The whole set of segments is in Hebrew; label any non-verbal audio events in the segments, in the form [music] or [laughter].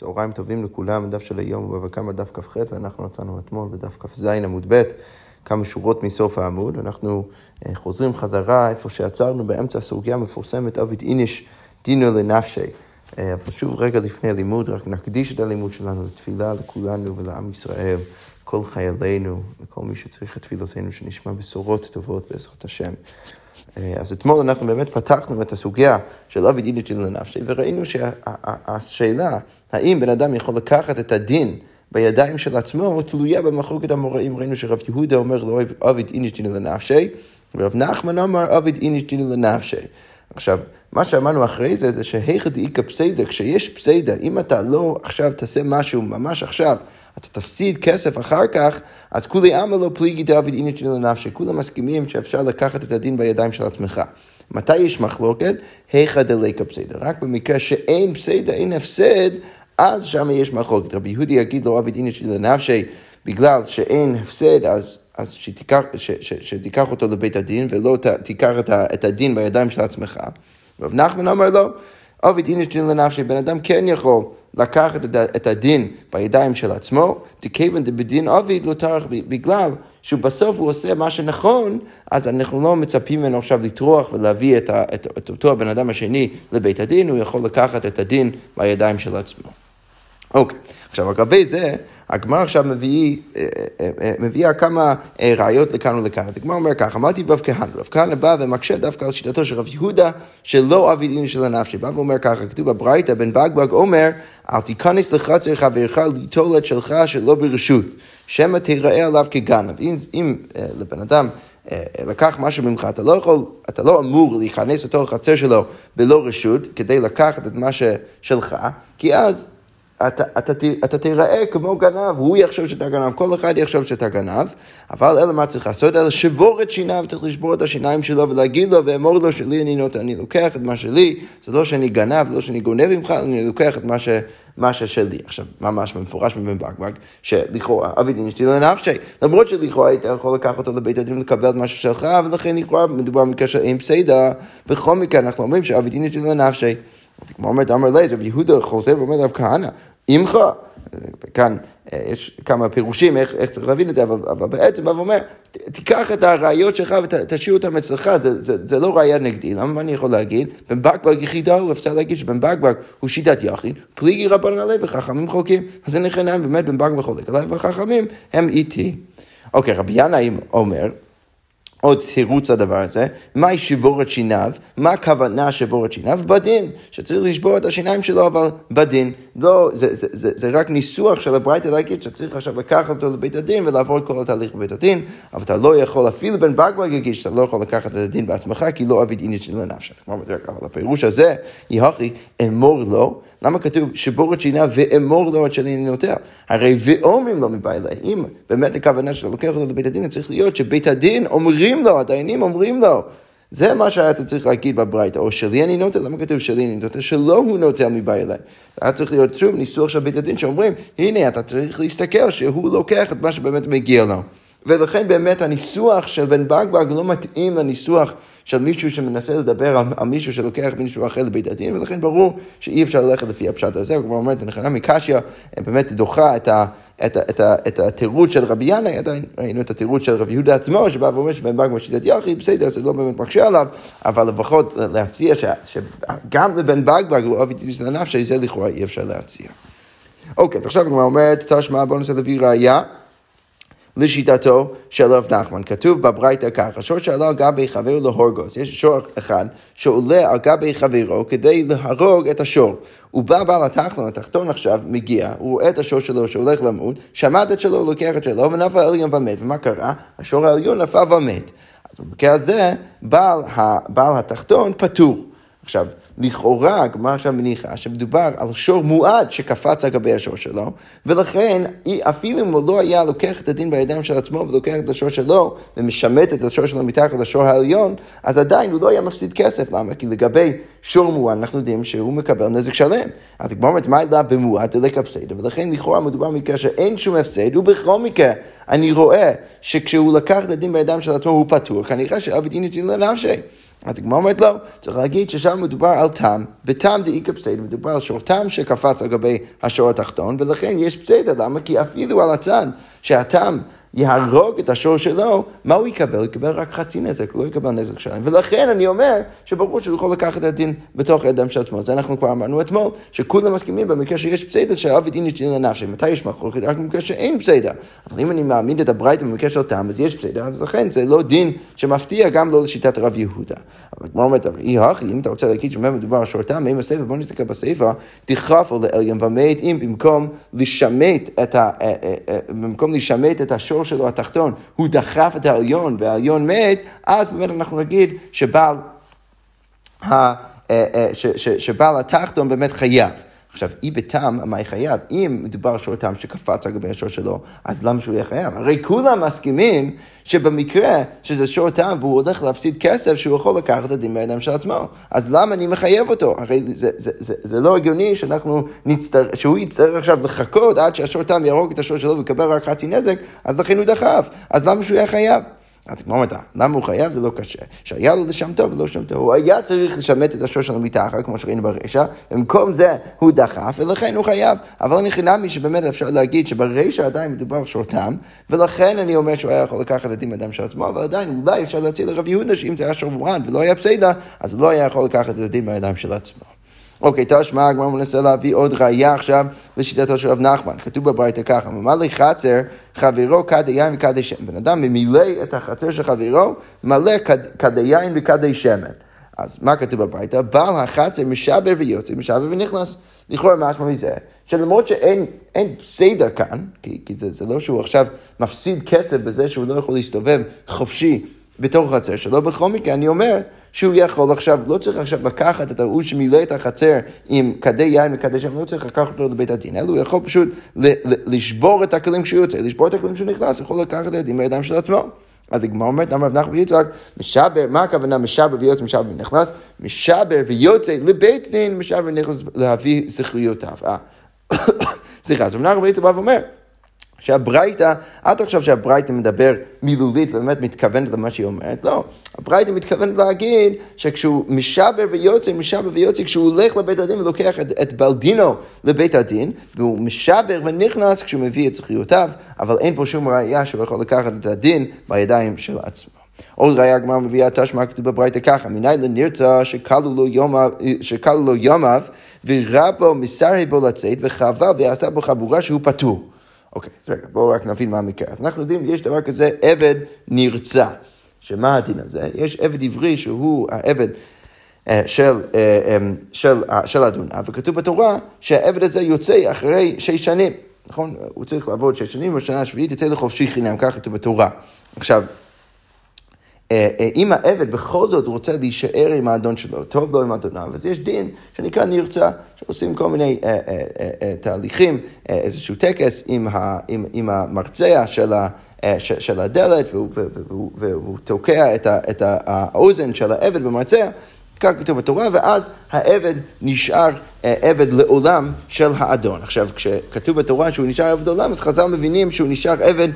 צהריים טובים לכולם, הדף של היום הוא בבא קמא דף כ"ח, ואנחנו נצאנו אתמול בדף כ"ז עמוד ב', כמה שורות מסוף העמוד. אנחנו אה, חוזרים חזרה איפה שעצרנו באמצע הסוגיה המפורסמת, אביד איניש דינו לנפשי. אה, אבל שוב, רגע לפני הלימוד, רק נקדיש את הלימוד שלנו לתפילה לכולנו ולעם ישראל, לכל חיילינו, לכל מי שצריך את תפילותינו, שנשמע בשורות טובות בעזרת השם. אה, אז אתמול אנחנו באמת פתחנו את הסוגיה של דין של לנפשי, וראינו שהשאלה, האם בן אדם יכול לקחת את הדין בידיים של עצמו, תלויה במחלוקת המוראים. ראינו שרב יהודה אומר לו אבי דין של לנפשי, ורב נחמן אמר אבי דין של לנפשי. עכשיו, מה שאמרנו אחרי זה, זה שהיכא דאיכא פסיידא, כשיש פסיידא, אם אתה לא עכשיו תעשה משהו ממש עכשיו, אתה תפסיד כסף אחר כך, אז כולי עמא לא פליגי דאביד אינא של לנפשי. כולם מסכימים שאפשר לקחת את הדין בידיים של עצמך. מתי יש מחלוקת? היכא דליקא פסיידא. רק במקרה שאין פסיידא, אין הפסד, אז שם יש מחלוקת. רבי יהודי יגיד לו אביד אינא של לנפשי, בגלל שאין הפסד, אז, אז שתיקח, ש, ש, שתיקח אותו לבית הדין, ולא ת, תיקח את, ה, את הדין בידיים של עצמך. רב נחמן אמר לו, אביד אינא של לנפשי, בן אדם כן יכול. לקחת את הדין בידיים של עצמו, דכיוון דבדין עביד לא טרח בגלל שבסוף הוא עושה מה שנכון, אז אנחנו לא מצפים ממנו עכשיו לטרוח ולהביא את, ה, את, את אותו הבן אדם השני לבית הדין, הוא יכול לקחת את הדין בידיים של עצמו. אוקיי, עכשיו לגבי זה, הגמרא עכשיו מביא, אה, אה, אה, מביאה כמה ראיות לכאן ולכאן. אז הגמרא אומר ככה, אמרתי רב כהנא, רב כהנא בא ומקשה דווקא על שיטתו של רב יהודה, שלא אבי דין של הנפשי. בא ואומר ככה, כתוב בברייתא, בן בגבג אומר, אל תיכנס לחצר חברך ליטול את שלך שלא ברשות, שמא תיראה עליו כגנב. אם, אם לבן אדם... לקח משהו ממך, אתה לא יכול, אתה לא אמור להיכנס לתוך החצר שלו בלא רשות כדי לקחת את מה ששלך, כי אז אתה, אתה, אתה תיראה כמו גנב, הוא יחשוב שאתה גנב, כל אחד יחשוב שאתה גנב, אבל אלא מה צריך לעשות? אלא שבור את שיניו, צריך לשבור את השיניים שלו ולהגיד לו ואמור לו שלי אני נותן, אני לוקח את מה שלי, זה לא שאני גנב, לא שאני גונב ממך, אני לוקח את מה, ש, מה ששלי. עכשיו, ממש במפורש מבן בקבק, שלכאורה אבי דין שלי לנפשי, למרות שלכאורה היית יכול לקחת אותו לבית הדין ולקבל את מה ששלך, ולכן לכאורה מדובר במקרה של אין פסיידה, בכל מקרה אנחנו אומרים שאבי דין שלי לנפשי. כמו אומרת, אמר לייזר, ויהודה חוזר ואומר לרב כהנא, עמך, כאן אה, יש כמה פירושים איך, איך צריך להבין את זה, אבל, אבל בעצם בא ואומר, תיקח את הראיות שלך ותשאיר אותן אצלך, זה, זה, זה לא ראייה נגדי, למה מה אני יכול להגיד? בן בקבק יחידה הוא, אפשר להגיד שבן בקבק הוא שיטת יחיד, פליגי רבן עלי וחכמים חולקים, אז לכם באמת בן בקבק חולק עלי וחכמים הם איתי. אוקיי, רבי ינאי אומר, עוד תירוץ לדבר הזה, מהי שבור את שיניו? מה הכוונה שבור את שיניו? בדין, שצריך לשבור את השיניים שלו, אבל בדין. לא, זה, זה, זה, זה רק ניסוח של הברייתא להגיד שצריך עכשיו לקחת אותו לבית הדין ולעבור את כל התהליך בבית הדין, אבל אתה לא יכול, אפילו בן בגבג יגיד שאתה לא יכול לקחת את הדין בעצמך, כי לא אביד אינית של הנפש. אבל הפירוש הזה, יהכי, אמור לו. למה כתוב שבור את שיניו ואמור לו את שלי נינותיה? הרי ואומרים לו מבעלי. אם באמת הכוונה שאתה לוקח אותו לבית הדין, צריך להיות שבית הדין אומרים לו, הדיינים אומרים לו. זה מה שאתה צריך להגיד בברייתא, או שלי אני נוטל, למה כתוב שלי אני נוטל? שלא הוא נוטל. זה היה צריך להיות שוב ניסוח של בית הדין שאומרים, הנה אתה צריך להסתכל שהוא לוקח את מה שבאמת מגיע לו. ולכן באמת הניסוח של בן בגבג לא מתאים לניסוח של מישהו שמנסה לדבר על, על מישהו שלוקח מישהו אחר לבית הדין, ולכן ברור שאי אפשר ללכת לפי הפשט הזה, הוא כבר אומר, נחנה מקשיא באמת דוחה את ה... את, את, את התירוץ של רבי ינאי, עדיין ראינו את התירוץ של רבי יהודה עצמו, שבא ואומר שבן בג משיטת יחיד, בסדר, זה לא באמת מקשה עליו, אבל לפחות להציע ש, שגם לבן בגבג לא אוהב את הנפשי, זה לכאורה אי אפשר להציע. אוקיי, אז עכשיו הגמרא אומרת, תשמע בוא ננסה להביא ראייה. לשיטתו של רב נחמן. כתוב בברייתא ככה, שור שעלה על גבי חברו להורגוס. יש שור אחד שעולה על גבי חברו כדי להרוג את השור. הוא בא בעל התחתון, התחתון עכשיו מגיע, הוא רואה את השור שלו שהולך למות, שמע את שלו, לוקח את שלו ונפל העליון ומת. ומה קרה? השור העליון נפל ומת. אז במקרה הזה, בעל, בעל התחתון פטור. עכשיו, לכאורה הגמרא עכשיו מניחה שמדובר על שור מועד שקפץ על גבי השור שלו, ולכן אפילו אם הוא לא היה לוקח את הדין בידיים של עצמו ולוקח את השור שלו ומשמט את השור שלו מתחת לשור העליון, אז עדיין הוא לא היה מפסיד כסף. למה? כי לגבי שור מועד אנחנו יודעים שהוא מקבל נזק שלם. אז הגמרא אומרת, מה אלא במועד דלק הפסד, ולכן לכאורה מדובר במקרה שאין שום הפסד, ובכל מקרה אני רואה שכשהוא לקח את הדין בידיים של עצמו הוא פטור, כנראה שאבי דין יתין לנפשי. אז הגמרא אומרת לא, צריך להגיד ששם מדובר על תם, בתם דאיכא פסיידא, מדובר על שור תם שקפץ על גבי השור התחתון, ולכן יש פסיידא, למה? כי אפילו על הצד שהתם יהרוג את השור שלו, מה הוא יקבל? הוא יקבל רק חצי נזק, לא יקבל נזק שלם. ולכן אני אומר שברור שהוא יכול לקחת את הדין בתוך הידיים של עצמו. זה אנחנו כבר אמרנו אתמול, שכולם מסכימים במקרה שיש פסיידה שעבד דין יש דין לנפשי. מתי יש מחלוקת? רק במקרה שאין פסיידה. אבל אם אני מעמיד את הברייתא במקרה של טעם, אז יש פסיידה, אז לכן זה לא דין שמפתיע גם לא לשיטת רב יהודה. אבל הגמרא אומרת, אי הכי, אם אתה רוצה להגיד שבאמת מדובר על שור טעם, אם הספר, בוא נסתכל בספר, תכרפו לעליון במקום לשמט את ה... השור שלו התחתון, הוא דחף את העליון והעליון מת, אז באמת אנחנו נגיד שבעל, ה, אה, אה, ש, ש, שבעל התחתון באמת חייב. עכשיו, אי בתם, מה חייב? אם מדובר שור תם שקפץ על גבי השור שלו, אז למה שהוא יהיה חייב? הרי כולם מסכימים שבמקרה שזה שור תם והוא הולך להפסיד כסף, שהוא יכול לקחת את הדין בידיים של עצמו. אז למה אני מחייב אותו? הרי זה, זה, זה, זה לא הגיוני שאנחנו נצטר... שהוא יצטרך עכשיו לחכות עד שהשור תם יהרוג את השור שלו ויקבל רק חצי נזק, אז לכן הוא דחף. אז למה שהוא יהיה חייב? אז כמו אומרת, למה הוא חייב? זה לא קשה. שהיה לו לשם טוב ולא טוב. הוא היה צריך לשמט את השור שלו מתחת, כמו שראינו ברשע, במקום זה הוא דחף, ולכן הוא חייב. אבל אני חינמי שבאמת אפשר להגיד שברשע עדיין מדובר שור תם, ולכן אני אומר שהוא היה יכול לקחת את דין אדם של עצמו, אבל עדיין אולי אפשר להציע לרב יהודה שאם זה היה שור מורן ולא היה פסיידה, אז הוא לא היה יכול לקחת את הדין בידיים של עצמו. אוקיי, תשמע, הגמרא מנסה להביא עוד ראייה עכשיו לשיטתו של רב נחמן. כתוב בברייתא ככה, ממלא חצר חברו כד יין וכד שמן. בן אדם ממילא את החצר של חברו, מלא כד יין וכד שמן. אז מה כתוב בברייתא? בעל החצר משבר ויוצא, משבר ונכנס. לכאורה משמע מזה, שלמרות שאין סדר כאן, כי, כי זה, זה לא שהוא עכשיו מפסיד כסף בזה שהוא לא יכול להסתובב חופשי בתוך החצר שלו, בכל מקרה אני אומר שהוא יכול עכשיו, לא צריך עכשיו לקחת את ההוא שמילא את החצר עם כדי יין וכדי שם, לא צריך לקחת אותו לבית הדין, אלא הוא יכול פשוט לשבור את הכלים כשהוא יוצא, לשבור את הכלים כשהוא נכנס, יכול לקחת את הדין בידיים של עצמו. אז הגמרא אומרת, אמר רב נחמן ויצחק, משבר, מה הכוונה משבר ויוצא, משבר ונכנס? משבר ויוצא לבית דין, משבר ונכנס להביא זכויותיו. אה, [coughs] סליחה, אז רב נחמן ויצחק בא ואומר, שהברייתא, אל תחשוב שהברייתא מדבר מילולית ובאמת מתכוונת למה שהיא אומרת, לא. הברייתא מתכוונת להגיד שכשהוא משבר ויוצא, משבר ויוצא, כשהוא הולך לבית הדין ולוקח את, את בלדינו לבית הדין, והוא משבר ונכנס כשהוא מביא את זכיותיו, אבל אין פה שום ראייה שהוא יכול לקחת את הדין בידיים של עצמו. עוד ראייה הגמרא מביאה תשמע כתוב בברייתא ככה, מניין לנרתע שכלו לו יומיו ורבו מסרי בו לצאת וחבל ועשה בו חבורה שהוא פטור. אוקיי, אז רגע, בואו רק נבין מה המקרה. אז אנחנו יודעים, יש דבר כזה עבד נרצע. שמה הדין הזה? יש עבד עברי שהוא העבד אה, של, אה, אמ, של, אה, של אדונה, וכתוב בתורה שהעבד הזה יוצא אחרי שש שנים. נכון? הוא צריך לעבוד שש שנים, בשנה השביעית יצא לחופשי חינם, ככה כתוב בתורה. עכשיו, אה, אה, אם העבד בכל זאת רוצה להישאר עם האדון שלו, טוב לו עם אדוניו, אז יש דין שנקרא נרצע, שעושים כל מיני אה, אה, אה, אה, תהליכים, אה, איזשהו טקס עם, המרצע של, ה, אה, של הדלת, והוא, והוא, והוא, והוא תוקע את, ה, את האוזן של העבד במרצע. כך כתוב בתורה, ואז העבד נשאר אה, עבד לעולם של האדון. עכשיו, כשכתוב בתורה שהוא נשאר עבד לעולם, אז חז"ל מבינים שהוא נשאר עבד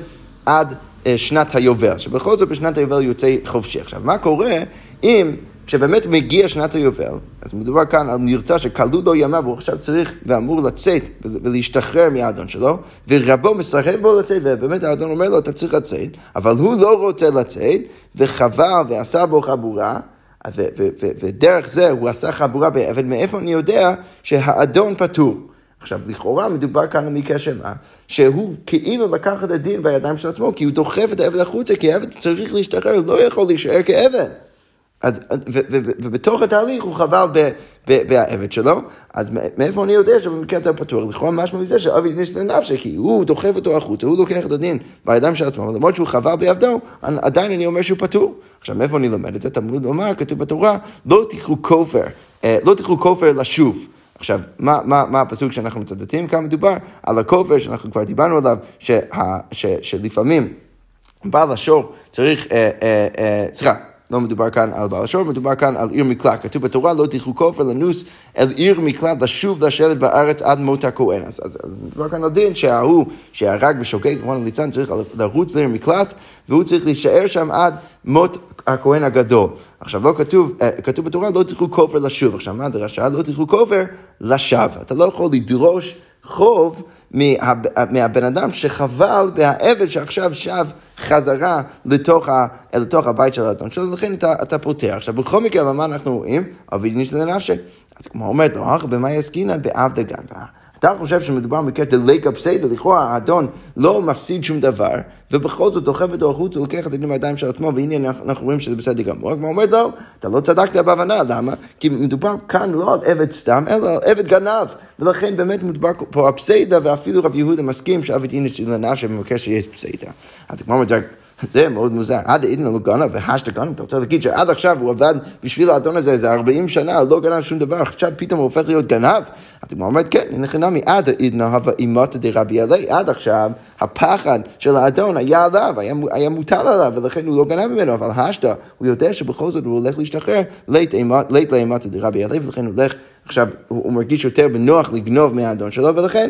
עד אה, שנת היובל, שבכל זאת בשנת היובל יוצא חופשי. עכשיו, מה קורה אם כשבאמת מגיע שנת היובל, אז מדובר כאן על נרצע שכלו לו ימיו, והוא עכשיו צריך ואמור לצאת ולהשתחרר מהאדון שלו, ורבו מסרב בו לצאת, ובאמת האדון אומר לו, אתה צריך לצאת, אבל הוא לא רוצה לצאת, וחבל ועשה בו חבורה, ודרך זה הוא עשה חבורה בעבד, מאיפה אני יודע שהאדון פטור? עכשיו, לכאורה מדובר כאן על מקרה שמה, שהוא כאילו לקח את הדין בידיים של עצמו, כי הוא דוחף את העבד החוצה, כי העבד צריך להשתחרר, לא יכול להישאר כעבד. אז, ובתוך התהליך הוא חבל בעבד שלו, אז מאיפה אני יודע שבמקרה יותר פתוח? לכאורה משהו מזה שאבי יש לנפשי, כי הוא דוחף אותו החוצה, הוא לוקח את הדין בידיים של עצמו, למרות שהוא חבל בעבדו, עדיין אני אומר שהוא פטור. עכשיו, מאיפה אני לומד את זה? תמוד לומר, כתוב בתורה, לא תקחו כופר, אה, לא תקחו כופר לשוב. עכשיו, מה, מה, מה הפסוק שאנחנו מצטטים? כאן מדובר על הכופר שאנחנו כבר דיברנו עליו, שה, ש, שלפעמים בעל השור צריך, אה, אה, אה, סליחה, לא מדובר כאן על בעל השור, מדובר כאן על עיר מקלט. כתוב בתורה, לא תלכו כופר לנוס אל עיר מקלט, לשוב לשבת בארץ עד מות הכהן. אז, אז, אז מדובר כאן על דין שההוא שהרג בשוגג, כמובן הליצן, צריך לרוץ לעיר מקלט, והוא צריך להישאר שם עד מות הכהן הגדול. עכשיו, לא כתוב, אה, כתוב בתורה, לא תלכו כופר לשוב. עכשיו, מה הדרשה? לא תלכו כופר לשווא. אתה לא יכול לדרוש חוב מה, מהבן אדם שחבל מהעבד שעכשיו שב חזרה לתוך, ה, לתוך הבית של האדון שלו, ולכן אתה, אתה פותר. עכשיו, בכל מקרה, מה אנחנו רואים? אביד נשתנה נפשי. אז כמו אומרת, לא, במה יסקינן? בעבד הגן. אתה חושב שמדובר במקרה דליקה בסדר, לכאורה האדון לא מפסיד שום דבר, ובכל זאת דוחף אותו החוצה ולוקח את הדין בידיים של עצמו, והנה אנחנו רואים שזה בסדר גמור. הוא אומר, לא, אתה לא צדקת בהבנה, למה? כי מדובר כאן לא על עבד סתם, אלא על עבד גנב. ולכן באמת מדובר פה על פסיידה, ואפילו רב יהודה מסכים שעבד אינש לנפש במקרה שיש פסיידה. אז כמו אומרת, זה מאוד מוזר. עד אידנה לא גנב והשת גנב, אתה רוצה להגיד שעד עכשיו הוא עבד בשביל האדון הזה איזה 40 שנה, לא גנב שום דבר, עכשיו פתאום הוא הופך להיות גנב? אז הוא אומר, כן, הנה חינמי, עד אידנה הווה אימותא דרבי עלי, עד עכשיו הפחד של האדון היה עליו, היה, היה מוטל עליו, ולכן הוא לא גנב ממנו, אבל השתא, הוא יודע שבכל זאת הוא הולך להשתחרר לית לאימותא דרבי עלי, ולכן הוא הולך, עכשיו הוא מרגיש יותר בנוח לגנוב מהאדון שלו, ולכן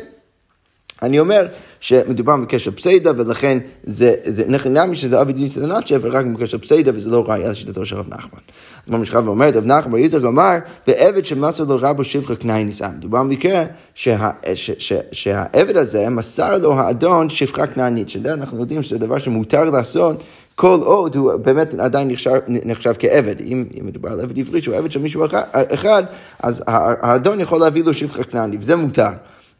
אני אומר שמדובר בקשר פסיידה, ולכן זה, זה נכנמי שזה אבי דין של אבל רק בקשר פסיידה, וזה לא ראייה לשיטתו של רב נחמן. אז ממשיכה ואומרת, רב נחמן יצחק אמר, בעבד שמסר לו רבו שבחה קנאי ניסן. מדובר במקרה שהעבד הזה מסר לו האדון שפחה כנענית, שאנחנו יודעים שזה דבר שמותר לעשות. כל עוד הוא באמת עדיין נחשב, נחשב כעבד. אם, אם מדובר על עבד עברי שהוא עבד של מישהו אחד, אז האדון יכול להביא לו שפחה כנעני, וזה מותר.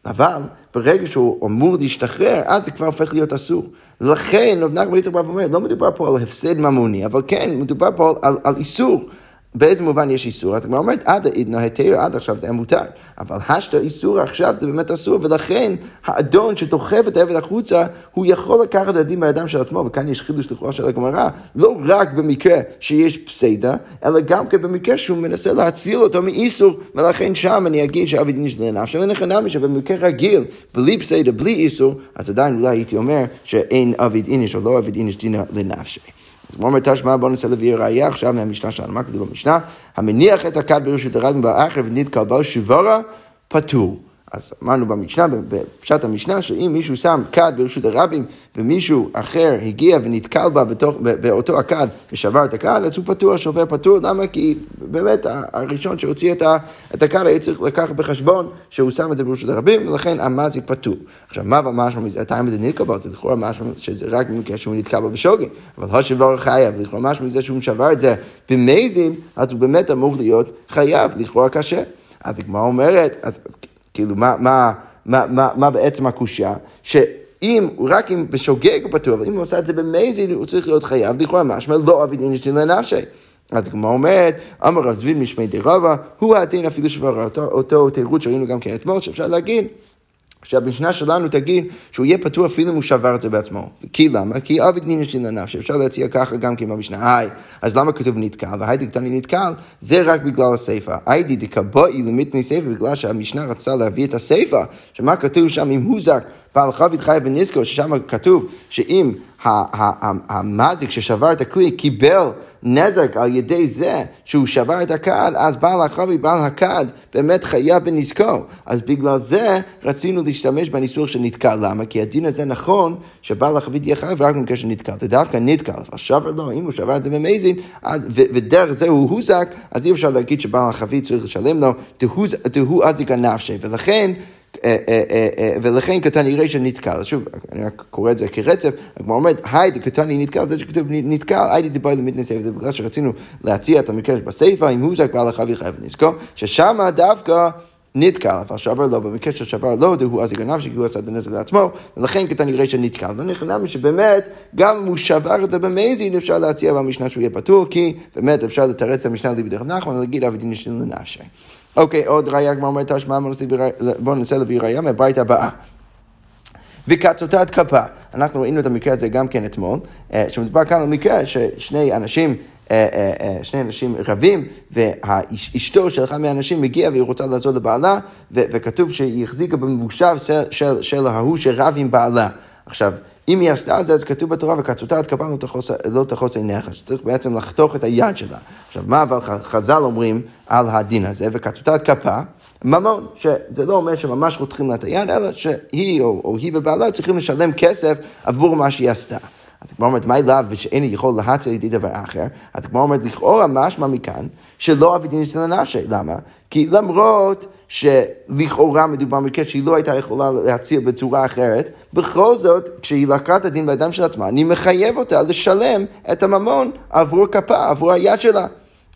אבל ברגע שהוא אמור להשתחרר, אז זה כבר הופך להיות אסור. לכן רב נחמן בא ואומר, לא מדובר פה על הפסד ממוני, אבל כן, מדובר פה על, על איסור. באיזה מובן יש איסור? אתה כבר אומרת, עד העידנא היתר, עד עכשיו זה היה מותר. אבל השתא איסור עכשיו זה באמת אסור, ולכן האדון שדוחף את העבד החוצה, הוא יכול לקחת את הדין בידיים של עצמו, וכאן יש חידוש לכאורה של הגמרא, לא רק במקרה שיש פסיידה, אלא גם כן במקרה שהוא מנסה להציל אותו מאיסור, ולכן שם אני אגיד שאבי דין יש לנפשי, ונכנמי שבמקרה רגיל, בלי פסיידה, בלי איסור, אז עדיין אולי הייתי אומר שאין אבי דין או לא אבי דין יש דינה לנפשי. אז כמו אומרת תשמע בוא ננסה להביא ראייה עכשיו מהמשנה שלנו, מה כתוב במשנה? המניח את הכד ברשות הרבים באחר ונתקל בו שבורה פטור. אז אמרנו במשנה, בפשט המשנה, שאם מישהו שם כד ברשות הרבים ומישהו אחר הגיע ונתקל בה בתוך, באותו הכד ושבר את הכד, אז הוא פטור, השובר פטור, למה? כי באמת הראשון שהוציא את, הכד היה צריך לקחת בחשבון שהוא שם את זה ברשות הרבים, ולכן המזיק פטור. עכשיו, מה משמע מזה? הטעם הזה נתקל בה, זה לכאורה משמע שזה רק במקרה שהוא נתקל בה בשוגג, אבל השבר חייב, לכאורה משמע מזה שהוא שבר את זה במזין, אז הוא באמת אמור להיות חייב, לכאורה קשה. אז הגמרא אומרת, אז כאילו, מה, מה, מה, מה, מה בעצם הקושייה? שאם, רק אם בשוגג הוא פטור, אבל אם הוא עושה את זה במזין, הוא צריך להיות חייב, לכאורה משמע לא אבי דין אשתין לנפשי. אז כמו אומרת, אמר רזבין משמי די רבא, הוא הדין אפילו שבר אותו, אותו תירוץ שראינו גם כן אתמול, שאפשר להגיד. שהמשנה שלנו תגיד שהוא יהיה פטור אפילו אם הוא שבר את זה בעצמו. כי למה? כי דין יש לי לנפש, אפשר להציע ככה גם כן במשנה. היי, אז למה כתוב נתקל? והייתי קטני נתקל, זה רק בגלל הסיפא. הייתי דקבואי למיתני סיפא, בגלל שהמשנה רצתה להביא את הסיפא, שמה כתוב שם אם הוא זק, בעל חבית חי בניסקו, ששם כתוב שאם המזיק ששבר את הכלי קיבל נזק על ידי זה שהוא שבר את הכד, אז בעל החבי, בעל הכד, באמת חייב בנזקו. אז בגלל זה רצינו להשתמש בניסוח של נתקל. למה? כי הדין הזה נכון שבעל החבית יהיה חייב רק במקרה של נתקל. זה דווקא נתקל, אבל שבר לו, אם הוא שבר את זה במזין, ודרך זה הוא הוזק, אז אי אפשר להגיד שבעל החבית צריך לשלם לו, תהו אזיק הנפשי. ולכן ולכן קטני רישא נתקל. שוב, אני רק קורא את זה כרצף, הגמרא אומרת, היידי קטני נתקל, זה שכתוב נתקל, היידי דיבר למתני סייפה, זה בגלל שרצינו להציע את המקרה בסיפה, אם הוא זק בעל החב יחייב לזכור, ששם דווקא... נתקל, אבל שבר לו, במקרה של שבר לו, הוא אז יגנב שהוא עשה את הנזק לעצמו, ולכן כתני רישא נתקל. ונכנע שבאמת, גם אם הוא שבר את זה אפשר להציע במשנה שהוא יהיה פטור, כי באמת אפשר לתרץ את המשנה ליבי דרך נחמן, ולהגיד דין ישן לנפשי. אוקיי, עוד ראייה כבר אומרת תשמע, בואו ננסה להביא ראייה מהבית הבאה. וקצותת כפה. אנחנו ראינו את המקרה הזה גם כן אתמול, אה, שמדובר כאן על מקרה ששני אנשים אה, אה, שני אנשים רבים, ואשתו של אחד מהאנשים מגיעה והיא רוצה לעזור לבעלה, וכתוב שהיא החזיקה במושב של, של, של ההוא שרב עם בעלה. עכשיו, אם היא עשתה את זה, אז כתוב בתורה, וקצותה עד כפה לא תחוץ עיניך, שצריך בעצם לחתוך את היד שלה. עכשיו, מה אבל חז"ל אומרים על הדין הזה, וקצותה עד כפה? ממון, שזה לא אומר שממש חותכים לה את היד, אלא שהיא או, או היא ובעלה צריכים לשלם כסף עבור מה שהיא עשתה. אז הגמרא אומרת, מה אליו ושאיני יכול להציל לידי דבר אחר? אז הגמרא אומרת, לכאורה משמע מכאן שלא אבידין של הנפשי. למה? כי למרות שלכאורה מדובר במקרה שהיא לא הייתה יכולה להציל בצורה אחרת, בכל זאת, כשהיא לקחה את הדין בידיים של עצמה, אני מחייב אותה לשלם את הממון עבור כפה, עבור היד שלה.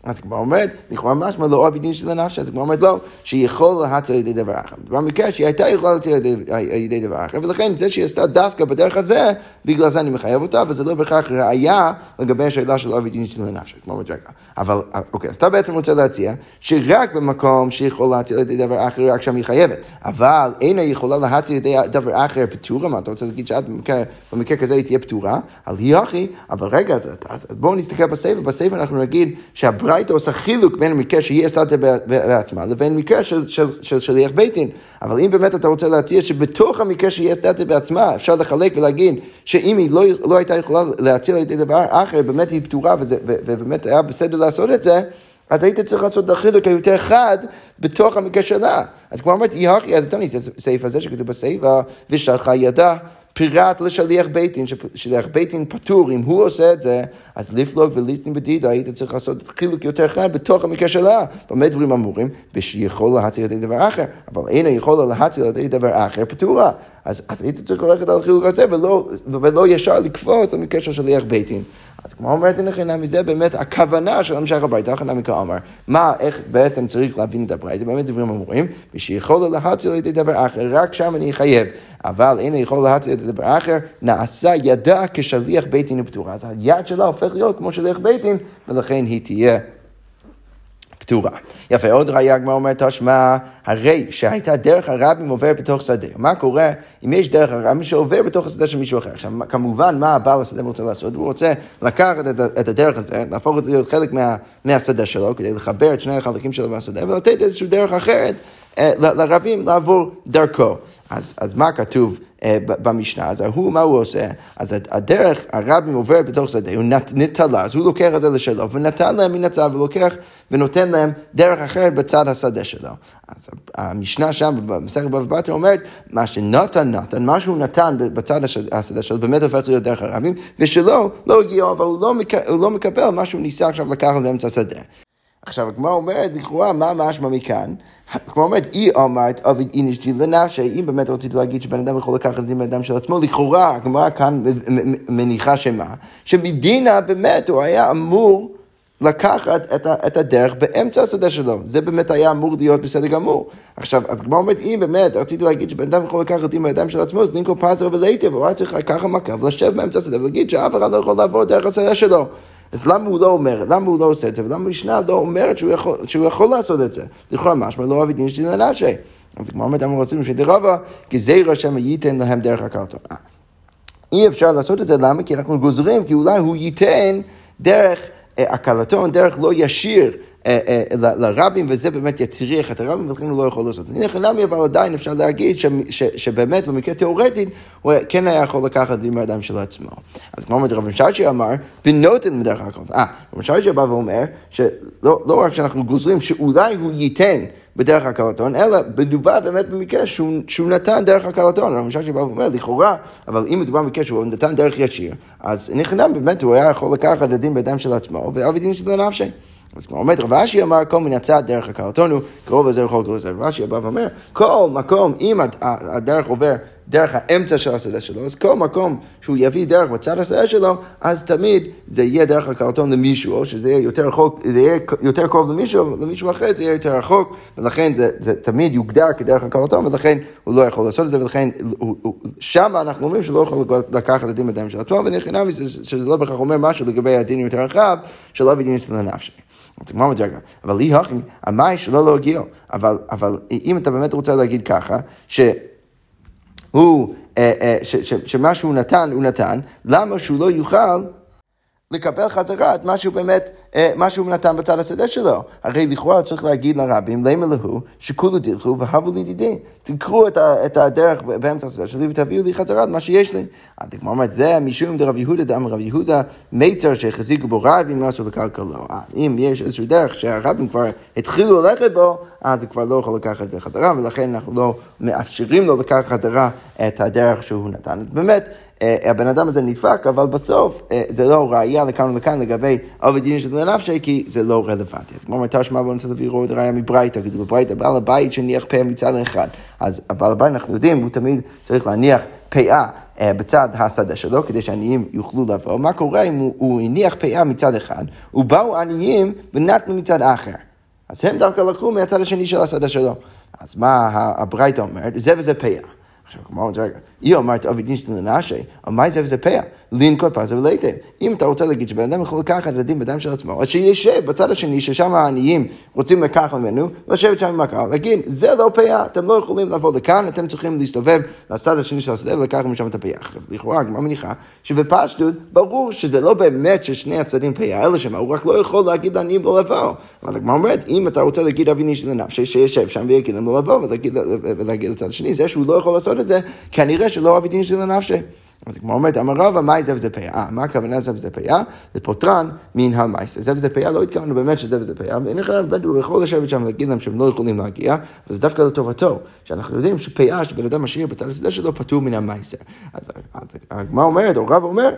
אז הגמרא אומרת, לכאורה משמע לא אוהב דין של הנפש, אז הגמרא אומרת לא, שהיא יכולה להציל על ידי דבר אחר. מדובר במקרה שהיא הייתה יכולה להציל על ידי דבר אחר, ולכן זה שהיא עשתה דווקא בדרך הזה, בגלל זה אני מחייב אותה, וזה לא בהכרח ראייה לגבי השאלה של אוהב דין של הנפש. כמו אומרת, רגע, אבל, אוקיי, אז אתה בעצם רוצה להציע, שרק במקום שהיא יכולה להציל על ידי דבר אחר, רק שם היא חייבת, אבל אינה יכולה להציל על ידי דבר אחר פטורה, מה אתה רוצה להגיד שאת במקרה כזה היא תהיה פטורה? על הכי, אבל רגע, אז בואו נסתכל בספר, בספר אנחנו נגיד שהברית הברייתא עושה חילוק בין המקרה שהיא עשתה את זה בעצמה לבין מקרה של, של, של שליח בית דין. אבל אם באמת אתה רוצה להציע שבתוך המקרה שהיא עשתה את זה בעצמה, אפשר לחלק ולהגיד שאם היא לא, לא הייתה יכולה להציע על ידי דבר אחר, באמת היא פתורה וזה, ובאמת היה בסדר לעשות את זה, אז היית צריך לעשות את החילוק היותר חד בתוך המקרה שלה. אז כמו אמרתי, אז תן לי סעיף הזה שכתוב בסעיף, ושלחה ידה. פירט לשליח בית דין, שליח בית דין פטור, אם הוא עושה את זה, אז לפלוג וליטין בדידה, היית צריך לעשות חילוק יותר חד בתוך המקרה שלה. במה דברים אמורים? ושיכול להציל על ידי דבר אחר, אבל אינה יכולה להציל על ידי דבר אחר פטורה. אז, אז היית צריך ללכת על החילוק הזה ולא, ולא ישר לקפוץ למקרה של שליח בית דין. אז כמו אומרת הנה מזה באמת הכוונה של המשך הברייתא, הכנה מכאמר, מה, איך בעצם צריך להבין את הברייתא, באמת דברים אמורים, ושיכול להציל על ידי דבר אחר, רק שם אני אחייב. אבל אינה יכול להציל את הדבר אחר, נעשה ידה כשליח בית דין פטורה. אז היד שלה הופך להיות כמו שליח בית דין, ולכן היא תהיה פטורה. יפה, עוד ראייה הגמרא אומרת, תשמע, הרי שהייתה דרך הרבים עוברת בתוך שדה. מה קורה אם יש דרך הרבים שעובר בתוך השדה של מישהו אחר? עכשיו, כמובן, מה הבעל השדה רוצה לעשות? הוא רוצה לקחת את הדרך הזה, להפוך את זה להיות חלק מה, מהשדה שלו, כדי לחבר את שני החלקים שלו מהשדה, ולתת איזושהי דרך אחרת אה, לרבים לעבור דרכו. אז, אז מה כתוב אה, במשנה? אז הוא, מה הוא עושה? אז הדרך, הרבים עובר בתוך שדה, הוא נטלה, אז הוא לוקח את זה לשלו, ונתן להם מן הצד, ולוקח ונותן להם דרך אחרת בצד השדה שלו. אז המשנה שם, במסכת בבא בתרא אומרת, מה שנתן נתן, מה שהוא נתן בצד השדה שלו, באמת הופך להיות דרך הרבים, ושלו לא הגיע, אבל הוא לא, מק, הוא לא מקבל מה שהוא ניסה עכשיו לקחת באמצע השדה. עכשיו, הגמרא אומרת, לכאורה, מה משמע מכאן? כמו אומרת, היא אמרת עביד איניש די לנפשי, אם באמת רציתי להגיד שבן אדם יכול לקחת דין בן אדם של עצמו, לכאורה, הגמרא כאן מניחה שמה? שמדינה באמת הוא היה אמור לקחת את, את הדרך באמצע השדה שלו. זה באמת היה אמור להיות בסדר גמור. עכשיו, אז כמו אומרת, אם באמת רציתי להגיד שבן אדם יכול לקחת דין בידיים של עצמו, אז לינקו פזר ולייטב, הוא היה צריך לקחת מכה ולשב באמצע השדה ולהגיד שאף אחד לא יכול לעבור דרך השדה שלו. אז למה הוא לא אומר, למה הוא לא עושה את זה, ולמה המשנה לא אומרת שהוא יכול, שהוא יכול לעשות את זה? לכאורה משמע לא אבי דין שלי לנשי. אז כמו אומרת, אמרו רוצים שדי רבה, כי זה רשם ייתן להם דרך הקלטון. אה, אי אפשר לעשות את זה, למה? כי אנחנו גוזרים, כי אולי הוא ייתן דרך אה, הקלטון, דרך לא ישיר. אה, אה, לרבים, וזה באמת יטריח את הרבים, ולכן הוא לא יכול לעשות. אני חינמי, אבל עדיין אפשר להגיד שבאמת במקרה תיאורטית, הוא כן היה יכול לקחת דין מהאדם של עצמו. אז כמו רבי שרשי אמר, בנותן מדרך הכל. אה, רבי שרשי בא ואומר, שלא לא רק שאנחנו גוזרים, שאולי הוא ייתן בדרך הקלטון, אלא מדובר באמת במקרה שהוא, שהוא נתן דרך הקלטון. רבי שרשי בא ואומר, לכאורה, אבל אם מדובר במקרה שהוא נתן דרך ישיר, אז נכנע באמת הוא היה יכול לקחת את הדין בידיים של עצמו, ואבי דין של הנפשי. אז כמו אומרת, רב אשי אמר, כל מן הצד דרך הקרתונו, קרוב לזה לכל כל. רב אשי בא ואומר, כל מקום, אם הדרך עובר דרך האמצע של השדה שלו, אז כל מקום שהוא יביא דרך בצד השדה שלו, אז תמיד זה יהיה דרך הקרטון למישהו, או שזה יהיה יותר רחוק, זה יהיה יותר קרוב למישהו, למישהו אחר זה יהיה יותר רחוק, ולכן זה, זה תמיד יוגדר כדרך הקרטון, ולכן הוא לא יכול לעשות את זה, ולכן שם אנחנו אומרים שהוא לא יכול לקחת את הדין בדם של עצמו, ונכנע שזה לא בהכרח אומר משהו לגבי הדין יותר רחב, שלא בדין של הנפשי. אז אומרת, רגע, אבל היא הכי, המאי שלא לא הגיעו. אבל, אבל אם אתה באמת רוצה להגיד ככה, שהוא, אה, אה, שמה שהוא נתן, הוא נתן, למה שהוא לא יוכל... לקבל חזרה את מה שהוא באמת, אה, מה שהוא נתן בצד השדה שלו. הרי לכאורה צריך להגיד לרבים, למה להו, שכולו דילכו והבו לידידי. תקחו את, את הדרך באמצע השדה שלי ותביאו לי חזרה את מה שיש לי. אז הגמרא אומרת, זה משום דרב יהודה דם רב יהודה מיצר שהחזיקו בו רבים לעשו לקרקע לו. אם יש איזושהי דרך שהרבים כבר התחילו ללכת בו, אז הוא כבר לא יכול לקחת את זה חזרה, ולכן אנחנו לא מאפשרים לו לקחת חזרה את הדרך שהוא נתן. באמת, הבן אדם הזה נדפק, אבל בסוף אה, זה לא ראייה לכאן ולכאן לגבי עובד דין של לנפשי, כי זה לא רלוונטי. אז כמו מתי שמע בוא נצא להביא עוד ראייה מברייתא, תגידו בברייתא, בעל הבית שניח פאה מצד אחד. אז הבעל הבית, אנחנו יודעים, הוא תמיד צריך להניח פאה אה, בצד השדה שלו, כדי שעניים יוכלו לבוא. מה קורה אם הוא הניח פאה מצד אחד, ובאו עניים ונתנו מצד אחר. אז הם דווקא לקחו מהצד השני של השדה שלו. אז מה הברייתא אומרת? זה וזה פאה. עכשיו, כמו רגע, היא אומרת דין של לנשי, מה זה וזה פאה? לנקוט פזה ולהיטב. אם אתה רוצה להגיד שבן אדם יכול לקחת הדין בדם של עצמו, אז שישב בצד השני, ששם העניים רוצים לקחת ממנו, לשבת שם עם הקהל, להגיד, זה לא פאה, אתם לא יכולים לבוא לכאן, אתם צריכים להסתובב לצד השני של השדה ולקחת משם את הפאה. עכשיו, לכאורה, הגמרא מניחה שבפשטות, ברור שזה לא באמת ששני הצדדים פאה, אלא שמה, הוא רק לא יכול להגיד לעניים לא לבוא. אבל הגמרא אומרת, אם אתה רוצה להגיד אבי ניש לנפשי, שישב שם ויגיד להם לא לבוא ולהגיד לצד השני, זה שהוא לא יכול לעשות את זה, כנראה שלא אבי ניש לנפשי. אז כמו אומרת, אמר רבא, מה זה וזה פאה? מה הכוונה זה וזה פאה? זה פוטרן מן המייסר. זה וזה פאה, לא התכוונו באמת שזה וזה פאה, ואין לך בן הוא יכול לשבת שם ולהגיד להם שהם לא יכולים להגיע, וזה דווקא לטובתו, שאנחנו יודעים שפאה, שבן אדם משאיר בצד השדה שלו, פטור מן המייסר. אז הגמרא אומרת, או רבא אומר,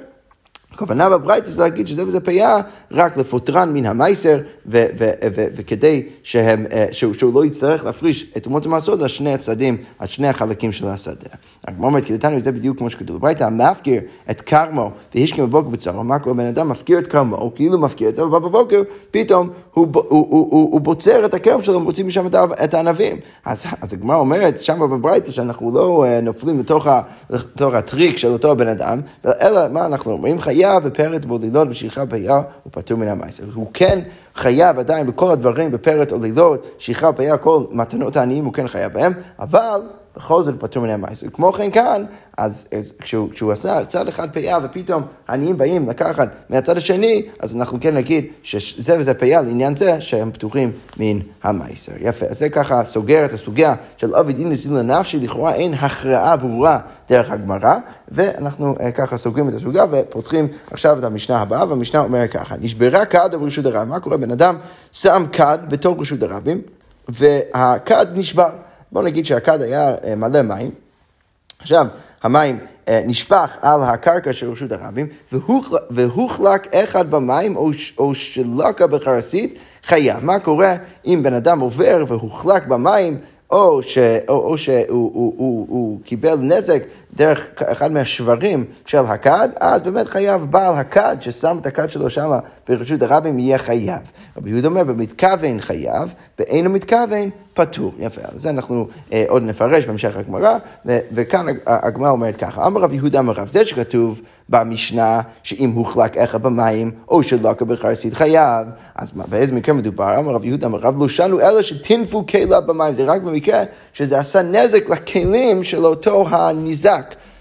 הכוונה בברייתא זה להגיד שזה וזה פיה רק לפוטרן מן המייסר, וכדי שהם, אה, שהוא, שהוא לא יצטרך להפריש את תרומות המעשרות על שני הצדדים, על שני החלקים של השדה. הגמרא אומרת, כי נתנו זה בדיוק כמו שכתוב בברייתא, המפקיר את כרמו והשכים בבוקר בצרו, מה קורה? בן אדם מפקיר את כרמו, הוא כאילו מפקיר זה, ובא בבוקר, פתאום הוא, הוא, הוא, הוא, הוא בוצר את הכרם שלו, מוציא משם את הענבים. אז, אז הגמרא אומרת שם בברייתא שאנחנו לא אה, נופלים לתוך, לתוך הטריק של אותו הבן אדם, אלא מה אנחנו אומרים? חייב בפרט בולילות בשכחה פיה הוא פטור מן המעשר. הוא כן חייב עדיין בכל הדברים בפרט או לילות, שכחה פיה, כל מתנות העניים הוא כן חייב בהם, אבל בכל זאת פטור מן המעשר. כמו כן כאן, אז כשהוא, כשהוא עשה צד אחד פיה ופתאום העניים באים לקחת מהצד השני, אז אנחנו כן נגיד שזה וזה פיה לעניין זה שהם פטורים מן המעשר. יפה, אז זה ככה סוגר את הסוגיה של אבי דין לסין לנפשי, לכאורה אין הכרעה ברורה דרך הגמרא, ואנחנו uh, ככה סוגרים את הסוגיה ופותחים עכשיו את המשנה הבאה, והמשנה אומרת ככה, נשברה כד או ברשות הרבים, מה קורה? בן אדם שם כד בתור רשות הרבים, והכד נשבר. בוא נגיד שהכד היה uh, מלא מים, עכשיו המים uh, נשפך על הקרקע של רשות הרבים, והוחלק אחד במים או, או שלקה בחרסית, חייב. מה קורה אם בן אדם עובר והוחלק במים או, ש, או, או שהוא הוא, הוא, הוא קיבל נזק דרך אחד מהשברים של הכד, אז באמת חייב בעל הכד ששם את הכד שלו שם ברשות הרבים יהיה חייב. רבי יהודה אומר, במתכוון חייב, באינו מתכוון פטור. יפה, על זה אנחנו אה, עוד נפרש בהמשך הגמרא, וכאן הגמרא אומרת ככה, אמר רב יהודה אמר רב, זה שכתוב במשנה שאם הוחלק איך במים או שלקה בחרסית חייב, אז מה, באיזה מקרה מדובר? אמר רב יהודה אמר רב לא שנו אלא שטינפו כלה במים, זה רק במקרה שזה עשה נזק לכלים של אותו הניזק.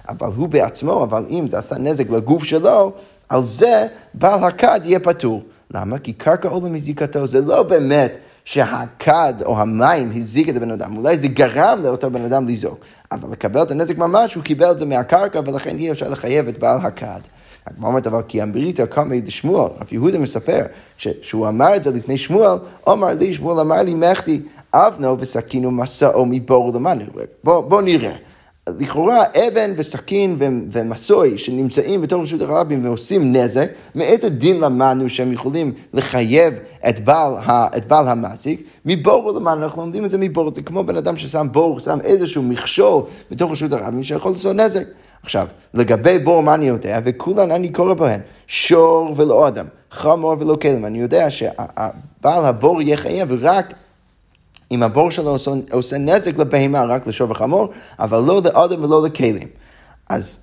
אבל הוא בעצמו, אבל אם זה עשה נזק לגוף שלו, על זה בעל הכד יהיה פטור. למה? כי קרקע עולה מזיקתו, זה לא באמת שהכד או המים הזיק את הבן אדם, אולי זה גרם לאותו בן אדם לזעוק, אבל לקבל את הנזק ממש, הוא קיבל את זה מהקרקע, ולכן אי אפשר לחייב את בעל הכד. הגמרא אומרת, אבל כי אמריתא קמא לשמואל, רב יהודה מספר, שהוא אמר את זה לפני שמואל, אמר לי, שמואל אמר לי, מחתי, אבנו וסכינו מסעו מבור למענו. בוא, בוא נראה. לכאורה אבן וסכין ומסוי שנמצאים בתוך רשות הרבים ועושים נזק, מאיזה דין למדנו שהם יכולים לחייב את בעל, את בעל המעסיק? מבור למענו, אנחנו לומדים את זה מבור, זה כמו בן אדם ששם בור, שם איזשהו מכשול בתוך רשות הרבים שיכול לעשות נזק. עכשיו, לגבי בור מה אני יודע, וכולן אני קורא בהן, שור ולא אדם, חמור ולא כלם, אני יודע שבעל הבור יהיה חייב רק אם הבור שלו עושה, עושה נזק לבהמה, רק לשור וחמור, אבל לא לאדם ולא לכלים. אז...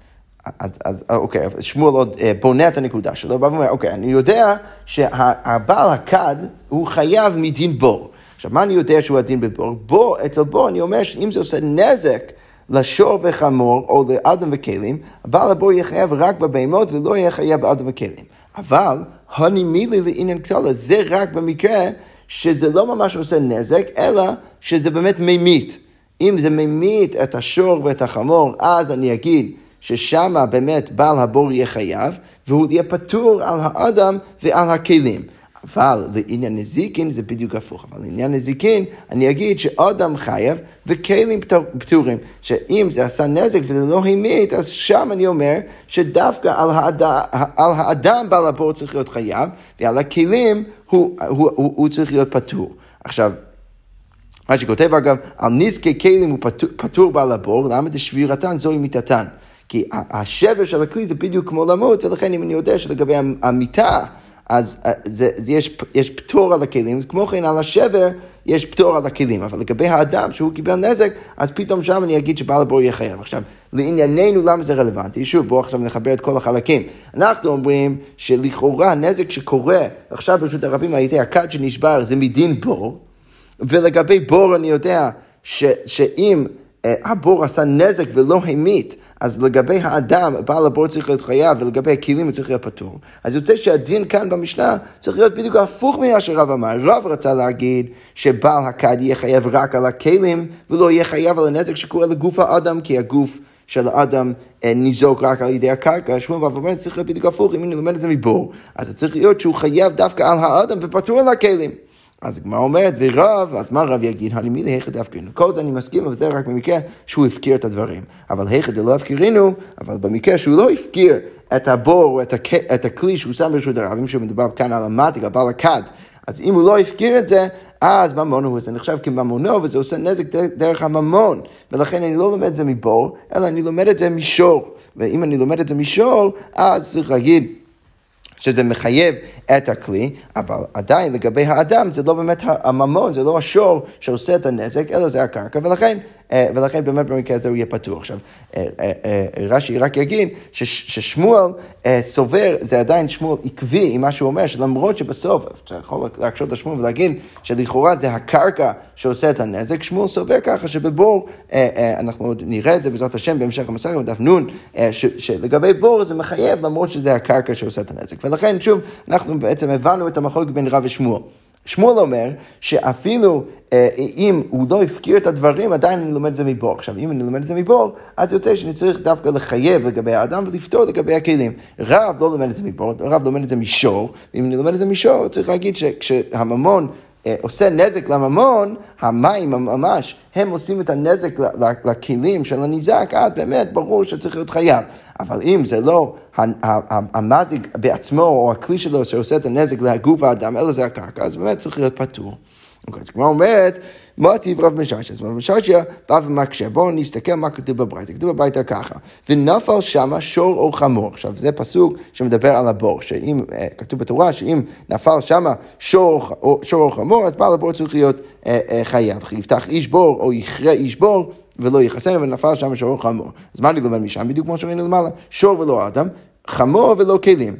אז, אז אוקיי, שמואל עוד אה, בונה את הנקודה שלו, בא ואומר, אוקיי, אני יודע שהבעל הכד הוא חייב מדין בור. עכשיו, מה אני יודע שהוא הדין בבור? בור, אצל בור אני אומר שאם זה עושה נזק לשור וחמור או לאדם וכלים, הבעל הבור יהיה חייב רק בבהמות ולא יהיה חייב באדם וכלים. אבל הנימילי לעניין קטלה, זה רק במקרה שזה לא ממש עושה נזק, אלא שזה באמת ממית. אם זה ממית את השור ואת החמור, אז אני אגיד ששם באמת בעל הבור יהיה חייב, והוא יהיה פטור על האדם ועל הכלים. אבל לעניין נזיקין זה בדיוק הפוך. אבל לעניין נזיקין, אני אגיד שאדם חייב וכלים פטורים. שאם זה עשה נזק וזה לא המית, אז שם אני אומר שדווקא על, האד... על האדם בעל הבור צריך להיות חייב, ועל הכלים הוא, הוא, הוא, הוא צריך להיות פטור. עכשיו, מה שכותב אגב, על נזקי כלים הוא פטור, פטור בעל הבור, למה דשבירתן זוהי מיתתן? כי השבר של הכלי זה בדיוק כמו למות, ולכן אם אני יודע שלגבי המיטה, אז אה, זה, זה יש, יש פטור על הכלים, כמו כן על השבר יש פטור על הכלים, אבל לגבי האדם שהוא קיבל נזק, אז פתאום שם אני אגיד שבעל הבור יהיה חייב. עכשיו, לענייננו למה זה רלוונטי? שוב, בואו עכשיו נחבר את כל החלקים. אנחנו אומרים שלכאורה נזק שקורה עכשיו ברשות הרבים על ידי הכד שנשבר זה מדין בור, ולגבי בור אני יודע ש, שאם הבור עשה נזק ולא המית, אז לגבי האדם, בעל הבור צריך להיות חייב, ולגבי הכלים הוא צריך להיות פטור. אז יוצא שהדין כאן במשנה צריך להיות בדיוק הפוך ממה שרב אמר. רב רצה להגיד שבעל הכד יהיה חייב רק על הכלים, ולא יהיה חייב על הנזק שקורה לגוף האדם, כי הגוף... של האדם אה, ניזוק רק על ידי הקרקע, שמואל בא ואומר, צריך להיות בדיוק הפוך, אם אני לומד את זה מבור, אז זה צריך להיות שהוא חייב דווקא על האדם ופטור על הכלים. אז הגמרא אומרת, ורב, אז מה רב יגיד? הנימילי היכא דאפקירינו. כל זה אני מסכים, אבל זה רק במקרה שהוא הפקיר את הדברים. אבל היכא דלא הפקירינו, אבל במקרה שהוא לא הפקיר את הבור, את, הכ... את הכלי שהוא שם ברשות הרבים, שמדובר כאן על המתיק, בעל הכד, אז אם הוא לא הפקיר את זה, אז ממונו הוא, זה נחשב כממונו, וזה עושה נזק דרך הממון. ולכן אני לא לומד את זה מבור, אלא אני לומד את זה משור. ואם אני לומד את זה משור, אז צריך להגיד... שזה מחייב את הכלי, אבל עדיין לגבי האדם זה לא באמת הממון, זה לא השור שעושה את הנזק, אלא זה הקרקע, ולכן, ולכן באמת במקרה הזה הוא יהיה פתוח. עכשיו, אה, אה, רש"י רק יגיד ששמואל סובר, זה עדיין שמואל עקבי עם מה שהוא אומר, שלמרות שבסוף, אתה יכול להקשות על שמואל ולהגיד שלכאורה זה הקרקע שעושה את הנזק, שמואל סובר ככה שבבור, אנחנו עוד נראה את זה בעזרת השם בהמשך המסך, בדף נ', שלגבי בור זה מחייב למרות שזה הקרקע שעושה את הנזק. ולכן שוב, אנחנו בעצם הבנו את המחלוקת בין רב ושמואל. שמואל אומר שאפילו אה, אם הוא לא הפקיר את הדברים, עדיין אני לומד את זה מבור. עכשיו, אם אני לומד את זה מבור, אז יוצא שאני צריך דווקא לחייב לגבי האדם ולפתור לגבי הכלים. רב לא לומד את זה מבור, רב לומד את זה משור, ואם אני לומד את זה משור, צריך להגיד שכשהממון עושה נזק לממון, המים ממש, הם עושים את הנזק לכלים של הניזק, אז באמת ברור שצריך להיות חייב. אבל אם זה לא המזיק בעצמו או הכלי שלו שעושה את הנזק לגוף האדם, אלא זה הקרקע, אז באמת צריך להיות פטור. אוקיי, אז כמו אומרת, מה טיב רב מששיה? אז רב מששיה בא ומקשה, בואו נסתכל מה כתוב בברייתא, כתוב בברייתא ככה, ונפל שמה שור או חמור. עכשיו זה פסוק שמדבר על הבור, שאם, אה, כתוב בתורה שאם נפל שמה שור, או חמור, אז בעל הבור צריך להיות אה, אה, חייב. יפתח איש בור או יכרה איש בור. ולא יחסן, ונפל שם שור חמור. אז מה אני לומד משם? בדיוק כמו שראינו למעלה, שור ולא אדם, חמור ולא כלים.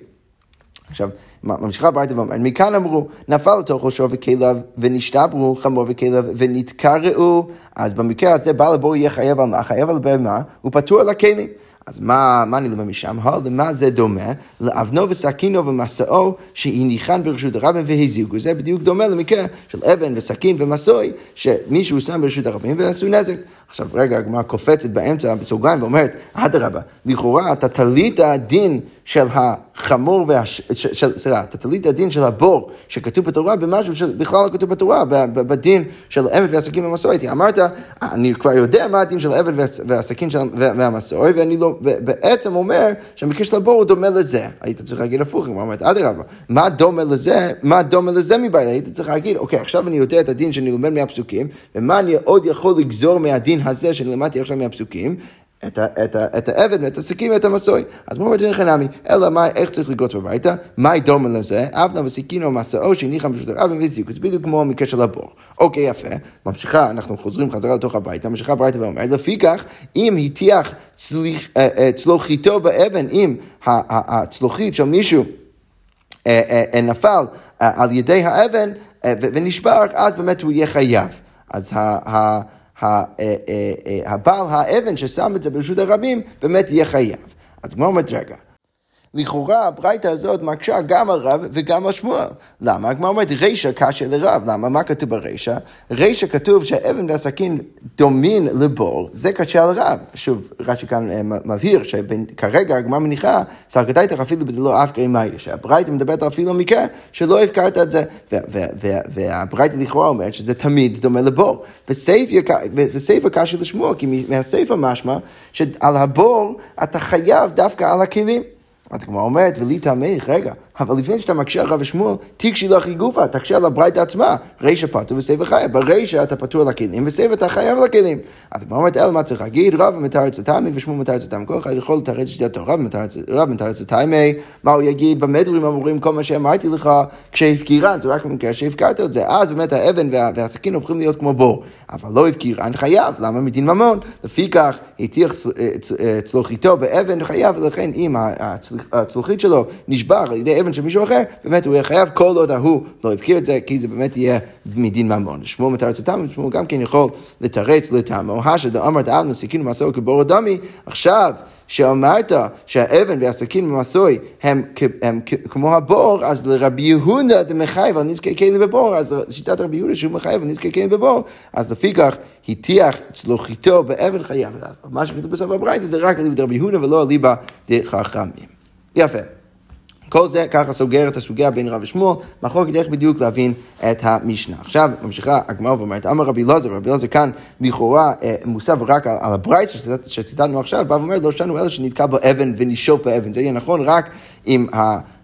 עכשיו, ממשיכה הברייתא ואומרת, מכאן אמרו, נפל לתוכו שור וכליו, ונשתברו חמור וכליו, ונתקרעו, אז במקרה הזה בעל הבור יהיה חייב על מה? חייב על בהמה, הוא פטור על הכלים. אז מה, מה אני לומד משם? למה זה דומה? לאבנו וסכינו ומסעו שהניחן ברשות הרבים והזיגו. זה בדיוק דומה למקרה של אבן וסכין ומסוי, שמישהו שם ברשות הרבים ועשו נזק. עכשיו רגע, הגמרא קופצת באמצע בסוגריים ואומרת, אדרבה, לכאורה אתה תלית דין של החמור, והש... סליחה, אתה תלית הדין של הבור שכתוב בתורה במשהו שבכלל לא כתוב בתורה, בדין של העבד והסכין והמסורת. אמרת, אני כבר יודע מה הדין של העבד והסכין והמסורת, ואני לא, בעצם אומר שהמקרה של הבור הוא דומה לזה. היית צריך להגיד הפוך, הוא אומרת, אדרבה, מה דומה לזה, מה דומה לזה מבעיה? היית צריך להגיד, אוקיי, עכשיו אני יודע את הדין שאני לומד מהפסוקים, ומה אני עוד יכול לגזור מהדין הזה שאני למדתי עכשיו מהפסוקים, את, ה, את, ה, את האבן ואת הסיכים ואת המסוי. אז מה אומר דין חנמי? אלא מה, איך צריך לגרוץ בביתה? מה דומה לזה? אבנה וסיכינו מסעו שהניחה הרבים והזיקו. זה בדיוק כמו המקרה של הבור. אוקיי, יפה. ממשיכה, אנחנו חוזרים חזרה לתוך הביתה, ממשיכה הביתה ואומרת, לפיכך, אם הטיח אה, אה, צלוחיתו באבן, אם הצלוחית של מישהו אה, נפל על ידי האבן ונשבר, אז באמת הוא יהיה חייב. אז ה... אה, אה, אה, הבעל האבן ששם את זה ברשות הרבים, באמת יהיה חייב. אז כמו אומרת, רגע, לכאורה הברייתא הזאת מקשה גם על רב וגם על שמואל. למה? הגמרא אומרת רישא קשה לרב. למה? מה כתוב ברישא? רישא כתוב שהאבן והסכין דומין לבור, זה קשה על רב. שוב, רש"י כאן אה, מבהיר שכרגע הגמרא מניחה, סרקתייתך אפילו בדלא אף מאי, שהברייתא מדברת אפילו מקרה שלא הפקרת את זה, והברייתא לכאורה אומרת שזה תמיד דומה לבור. וסייפה קשה לשמוע, כי מהסייפה משמע שעל הבור אתה חייב דווקא על הכלים. אז הגמרא אומרת, ולי תעמך, רגע, אבל לפני שאתה מקשה על רב ושמואל, תקשי לך גופה, תקשה על הברייתא עצמה. רישא פטור וסבב חייב. ברישא אתה פטור על הכלים, וסבב אתה חייב על הכלים. אז הגמרא אומרת, אלא מה צריך להגיד? רב מתרץ הטעמי ושמואל מתרץ הטעמי. כל אחד יכול לתרץ שיטתו. רב מתרץ הטעמי, מה הוא יגיד? במה דברים אמורים כל מה שאמרתי לך כשהפקירן, זה רק במקרה שהפקרת את זה. אז באמת האבן והסכין הופכים להיות כמו בור. אבל לא הפקירן חייב, למה מדין ממון? לפיכך הטיח צלוחיתו באבן חייב, ולכן אם הצלוחית שלו נשבר על ידי אבן של מישהו אחר, באמת הוא יהיה חייב כל עוד ההוא לא הפקיר את זה, כי זה באמת יהיה מדין ממון. שמואל מתרץ לטעמו, שמואל גם כן יכול לתרץ לטעמו, השא דאמר דאמנו סיכינו מעשו כבור הדמי, עכשיו שאמרת שהאבן והסכין במסוי הם, הם כמו הבור, אז לרבי יהודה דמחייב על נזקי כלים בבור, אז שיטת רבי יהודה שהוא מחייב על נזקי כלים בבור, אז לפיכך הטיח צלוחיתו באבן חייב. מה שכתוב בסוף הברייתא זה רק אליבא דרבי יהודה ולא אליבא דחכמים. יפה. כל זה ככה סוגר את הסוגיה בין רב ושמואל, מחלוקת איך בדיוק להבין את המשנה. עכשיו ממשיכה הגמרא ואומרת, אמר רבי אלעזר, רבי אלעזר כאן לכאורה אה, מוסב רק על, על הברייס שציטטנו עכשיו, בא ואומר, לא שנו אלה שנתקע באבן ונשאוף באבן. זה יהיה נכון רק אם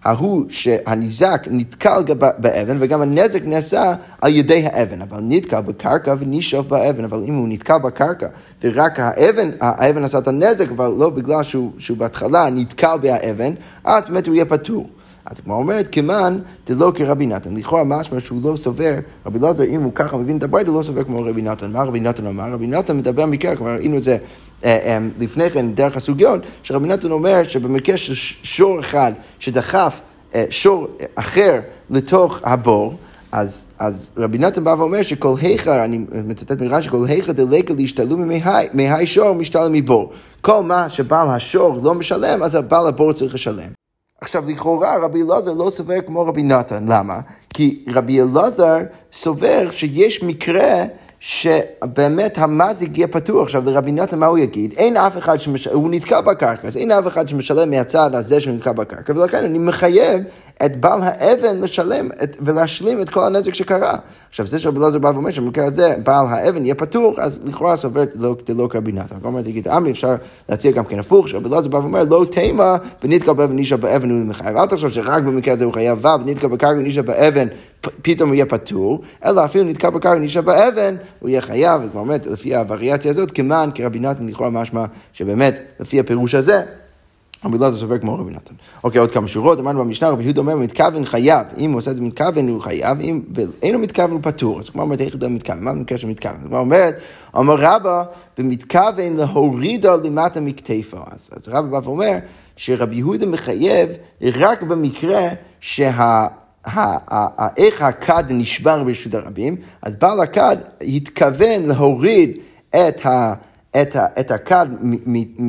ההוא שהניזק נתקל באבן וגם הנזק נעשה על ידי האבן, אבל נתקל בקרקע ונשאוף באבן, אבל אם הוא נתקל בקרקע ורק האבן, האבן עשה את הנזק, אבל לא בגלל שהוא, שהוא בהתחלה נתקל באבן, אז באמת הוא יהיה פטור. אז כמו אומרת, כמאן דלא כרבי נתן. לכאורה משמע שהוא לא סובר, רבי אלעזר, אם הוא ככה מבין את הברייתא, לא סובר כמו רבי נתן. מה רבי נתן אמר? רבי נתן מדבר מקרה, כלומר ראינו את זה אה, אה, לפני כן דרך הסוגיון, שרבי נתן אומר שבמקרה של שור אחד שדחף אה, שור אחר לתוך הבור, אז, אז רבי נתן בא ואומר שכל היכר, אני מצטט מרש"י, כל היכר דלקה להשתלו ממי שור משתלם מבור. כל מה שבעל השור לא משלם, אז הבעל הבור צריך לשלם. עכשיו, לכאורה רבי אלעזר לא סובר כמו רבי נתן, למה? כי רבי אלעזר סובר שיש מקרה שבאמת המזיק יהיה פתוח. עכשיו, לרבי נתן מה הוא יגיד? אין אף אחד שמשלם, הוא נתקע בקרקע, אז אין אף אחד שמשלם מהצד הזה שהוא נתקע בקרקע, ולכן אני מחייב את בעל האבן לשלם את, ולהשלים את כל הנזק שקרה. עכשיו, זה שרבי אלעזר בא ואומר שבמקרה הזה בעל האבן יהיה פתוח, אז לכאורה סובר לא, לא כרבי נתן. כלומר, תגיד, אמרי אפשר להציע גם כן הפוך, שרבי אלעזר בא ואומר, לא תימה ונתקע באבן נישה באבן הוא מחייב. אל תחשוב שרק במקרה הזה הוא חייב ונתקע בקרקע נישה באבן, פתאום הוא יהיה פטור, אלא אפילו נתקע בקרקע נישה באבן, הוא יהיה חייב, וכבר אומרת, לפי הווריאציה הזאת, כמען כרבי נתן לכאורה משמע שבאמת, לפי הפירוש הזה, רבי אלעזר סובר כמו רבי נתן. אוקיי, עוד כמה שורות, אמרנו במשנה, רבי יהודה אומר, מתכוון חייב. אם הוא עושה את זה מתכוון, הוא חייב, אם אין לו מתכוון, הוא פטור. אז כמו אומרת, איך יודע מתכוון? מה במקרה של מתכוון? כמו אומרת, אמר רבא, במתכוון להורידו למטה מכתפו. אז, אז רבא בא ואומר, שרבי יהודה מחייב רק במקרה שה... איך הכד נשבר ברשות הרבים, אז בעל הכד התכוון להוריד את הכד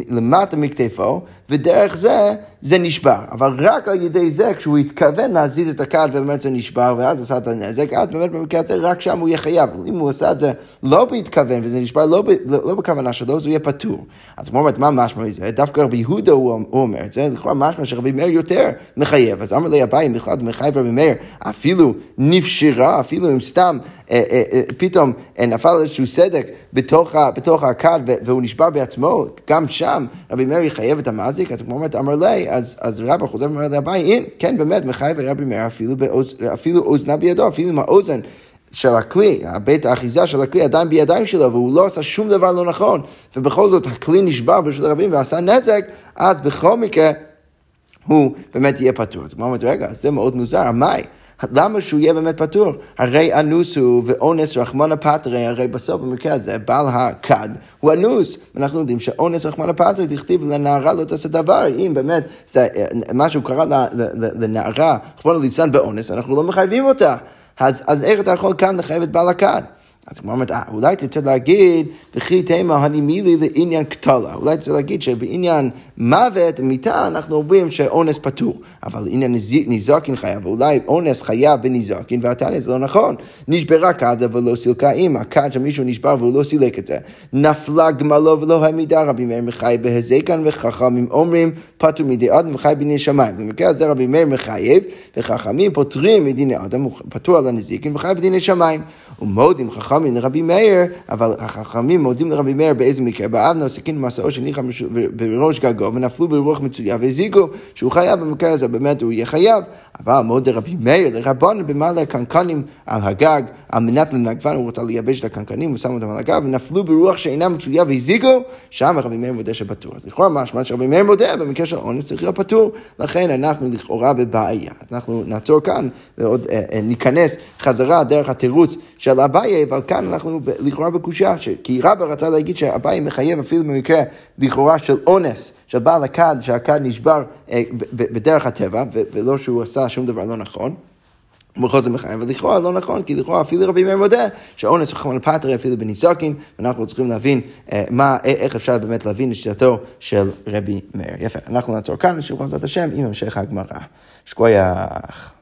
למטה מכתפו, ודרך זה זה נשבר. אבל רק על ידי זה, כשהוא התכוון להזיז את הכד ובאמת זה נשבר, ואז עשה את הנזק, אז באמת במקרה הזה רק שם הוא יהיה חייב. אם הוא עשה את זה לא בהתכוון וזה נשבר לא, לא, לא בכוונה שלו, אז הוא יהיה פטור. אז כמו אומרת, מה משמע מזה? דווקא רבי יהודה הוא, הוא אומר את זה, לכאורה משמע שרבי מאיר יותר מחייב. אז אמר לי אביי, בכלל מחייב רבי מאיר, אפילו נפשרה, אפילו אם סתם אה, אה, אה, פתאום נפל איזשהו סדק בתוך, בתוך הכד והוא נשבר בעצמו, גם שם רבי מאיר יחייב את המאזיק, אז כמו אומרת, אמר לי, אז, אז רבא חוזר ואומר לאביי, הנה, כן, באמת, מחייב רבי מאיר אפילו, באוז, אפילו אוזנה בידו, אפילו עם האוזן. של הכלי, בית האחיזה של הכלי עדיין בידיים שלו, והוא לא עשה שום דבר לא נכון, ובכל זאת הכלי נשבר ברשות הרבים ועשה נזק, אז בכל מקרה הוא באמת יהיה פטור. אז הוא אומר, רגע, זה מאוד מוזר, המאי. למה שהוא יהיה באמת פטור? הרי אנוס הוא ואונס רחמנא פטרי, הרי בסוף במקרה הזה בעל הכד הוא אנוס. אנחנו יודעים שאונס רחמנא פטרי תכתיב לנערה לא תעשה דבר. אם באמת זה משהו קרה לנערה, רחמנא ליצן באונס, אנחנו לא מחייבים אותה. אז, אז איך אתה יכול כאן לחייב את בעל הכד? אז כמו אומרת, אה, אולי תרצה להגיד, וכי תימא הנימילי לעניין קטלה. אולי תרצה להגיד שבעניין מוות, מיתה, אנחנו אומרים שאונס פטור. אבל הנה ניזוקין חייב, ואולי אונס חייב בניזוקין, והתניא זה לא נכון. נשברה כדו ולא סילקו, אימא, כד שמישהו נשבר והוא לא סילק את זה. נפלה גמלו ולא העמידה, רבי מאיר מחייב בהיזקן וחכמים אומרים פטור מדיני אדם וחייב בדיני שמיים. במקרה הזה רבי מאיר מחייב, וחכמים פוטרים מדיני אדם, פטור על הנזיקין וחייב בדיני שמיים. ומודים חכמים לרבי מאיר, אבל החכמים מודים לרבי מאיר באיזה מקרה? באבנה סכין במסעו שניחא בראש גגו ונפלו ברוח מצויה והזיקו שהוא חייב במקרה הזה, באמת הוא יהיה חייב. אבל מודה רבי מאיר לרבנו במעלה הקנקנים על הגג, על מנת לנגבן, הוא רוצה לייבש את הקנקנים, ושם אותם על הגג, ונפלו ברוח שאינה מצויה והזיקו, שם רבי מאיר מודה שפטור. אז לכאורה משמע שרבי מאיר מודה, במקרה של אונס צריך להיות פטור, לכן אנחנו לכאורה בבעיה. אנחנו נעצור כאן ועוד אה, אה, ניכנס חזרה דרך התירוץ של אביי, אבל כאן אנחנו לכאורה בקושייה, כי רבא רצה להגיד שאביי מחייב אפילו במקרה לכאורה של אונס, של בעל הכד, שהכד נשבר אה, בדרך הטבע, ולא שהוא עשה שום דבר לא נכון. ובכל זאת מחייב, ולכאורה לא נכון, כי לכאורה אפילו רבי מאיר מודה שאונס חכם פטרי אפילו בניסוקין, ואנחנו צריכים להבין אה, מה, איך אפשר באמת להבין את שיטתו של רבי מאיר. יפה, אנחנו נעצור כאן, נשאיר בעזרת השם עם המשך הגמרא. שקוייך.